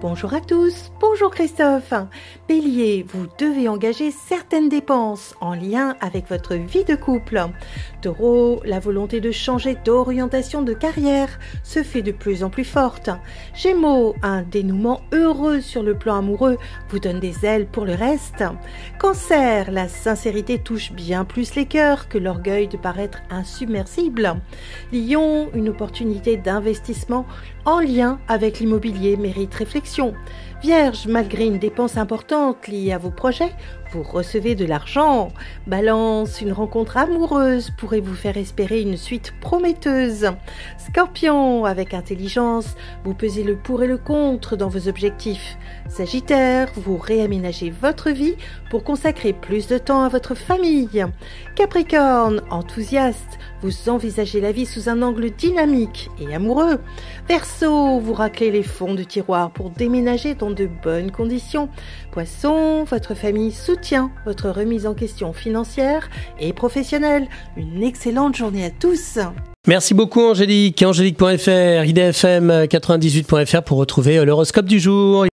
Bonjour à tous, bonjour Christophe. Bélier, vous devez engager certaines dépenses en lien avec votre vie de couple. Taureau, la volonté de changer d'orientation de carrière se fait de plus en plus forte. Gémeaux, un dénouement heureux sur le plan amoureux vous donne des ailes pour le reste. Cancer, la sincérité touche bien plus les cœurs que l'orgueil de paraître insubmersible. Lion, une opportunité d'investissement en lien avec l'immobilier mérite réflexion. Vierge, malgré une dépense importante liée à vos projets, vous recevez de l'argent. Balance, une rencontre amoureuse pourrait vous faire espérer une suite prometteuse? Scorpion, avec intelligence, vous pesez le pour et le contre dans vos objectifs. Sagittaire, vous réaménagez votre vie pour consacrer plus de temps à votre famille. Capricorne, enthousiaste, vous envisagez la vie sous un angle dynamique et amoureux. Verseau, vous raclez les fonds de tiroir pour déménager dans de bonnes conditions. Poisson, votre famille soutient votre remise en question financière et professionnelle. Une excellente journée à tous. Merci beaucoup Angélique. Angélique.fr, idfm98.fr pour retrouver l'horoscope du jour.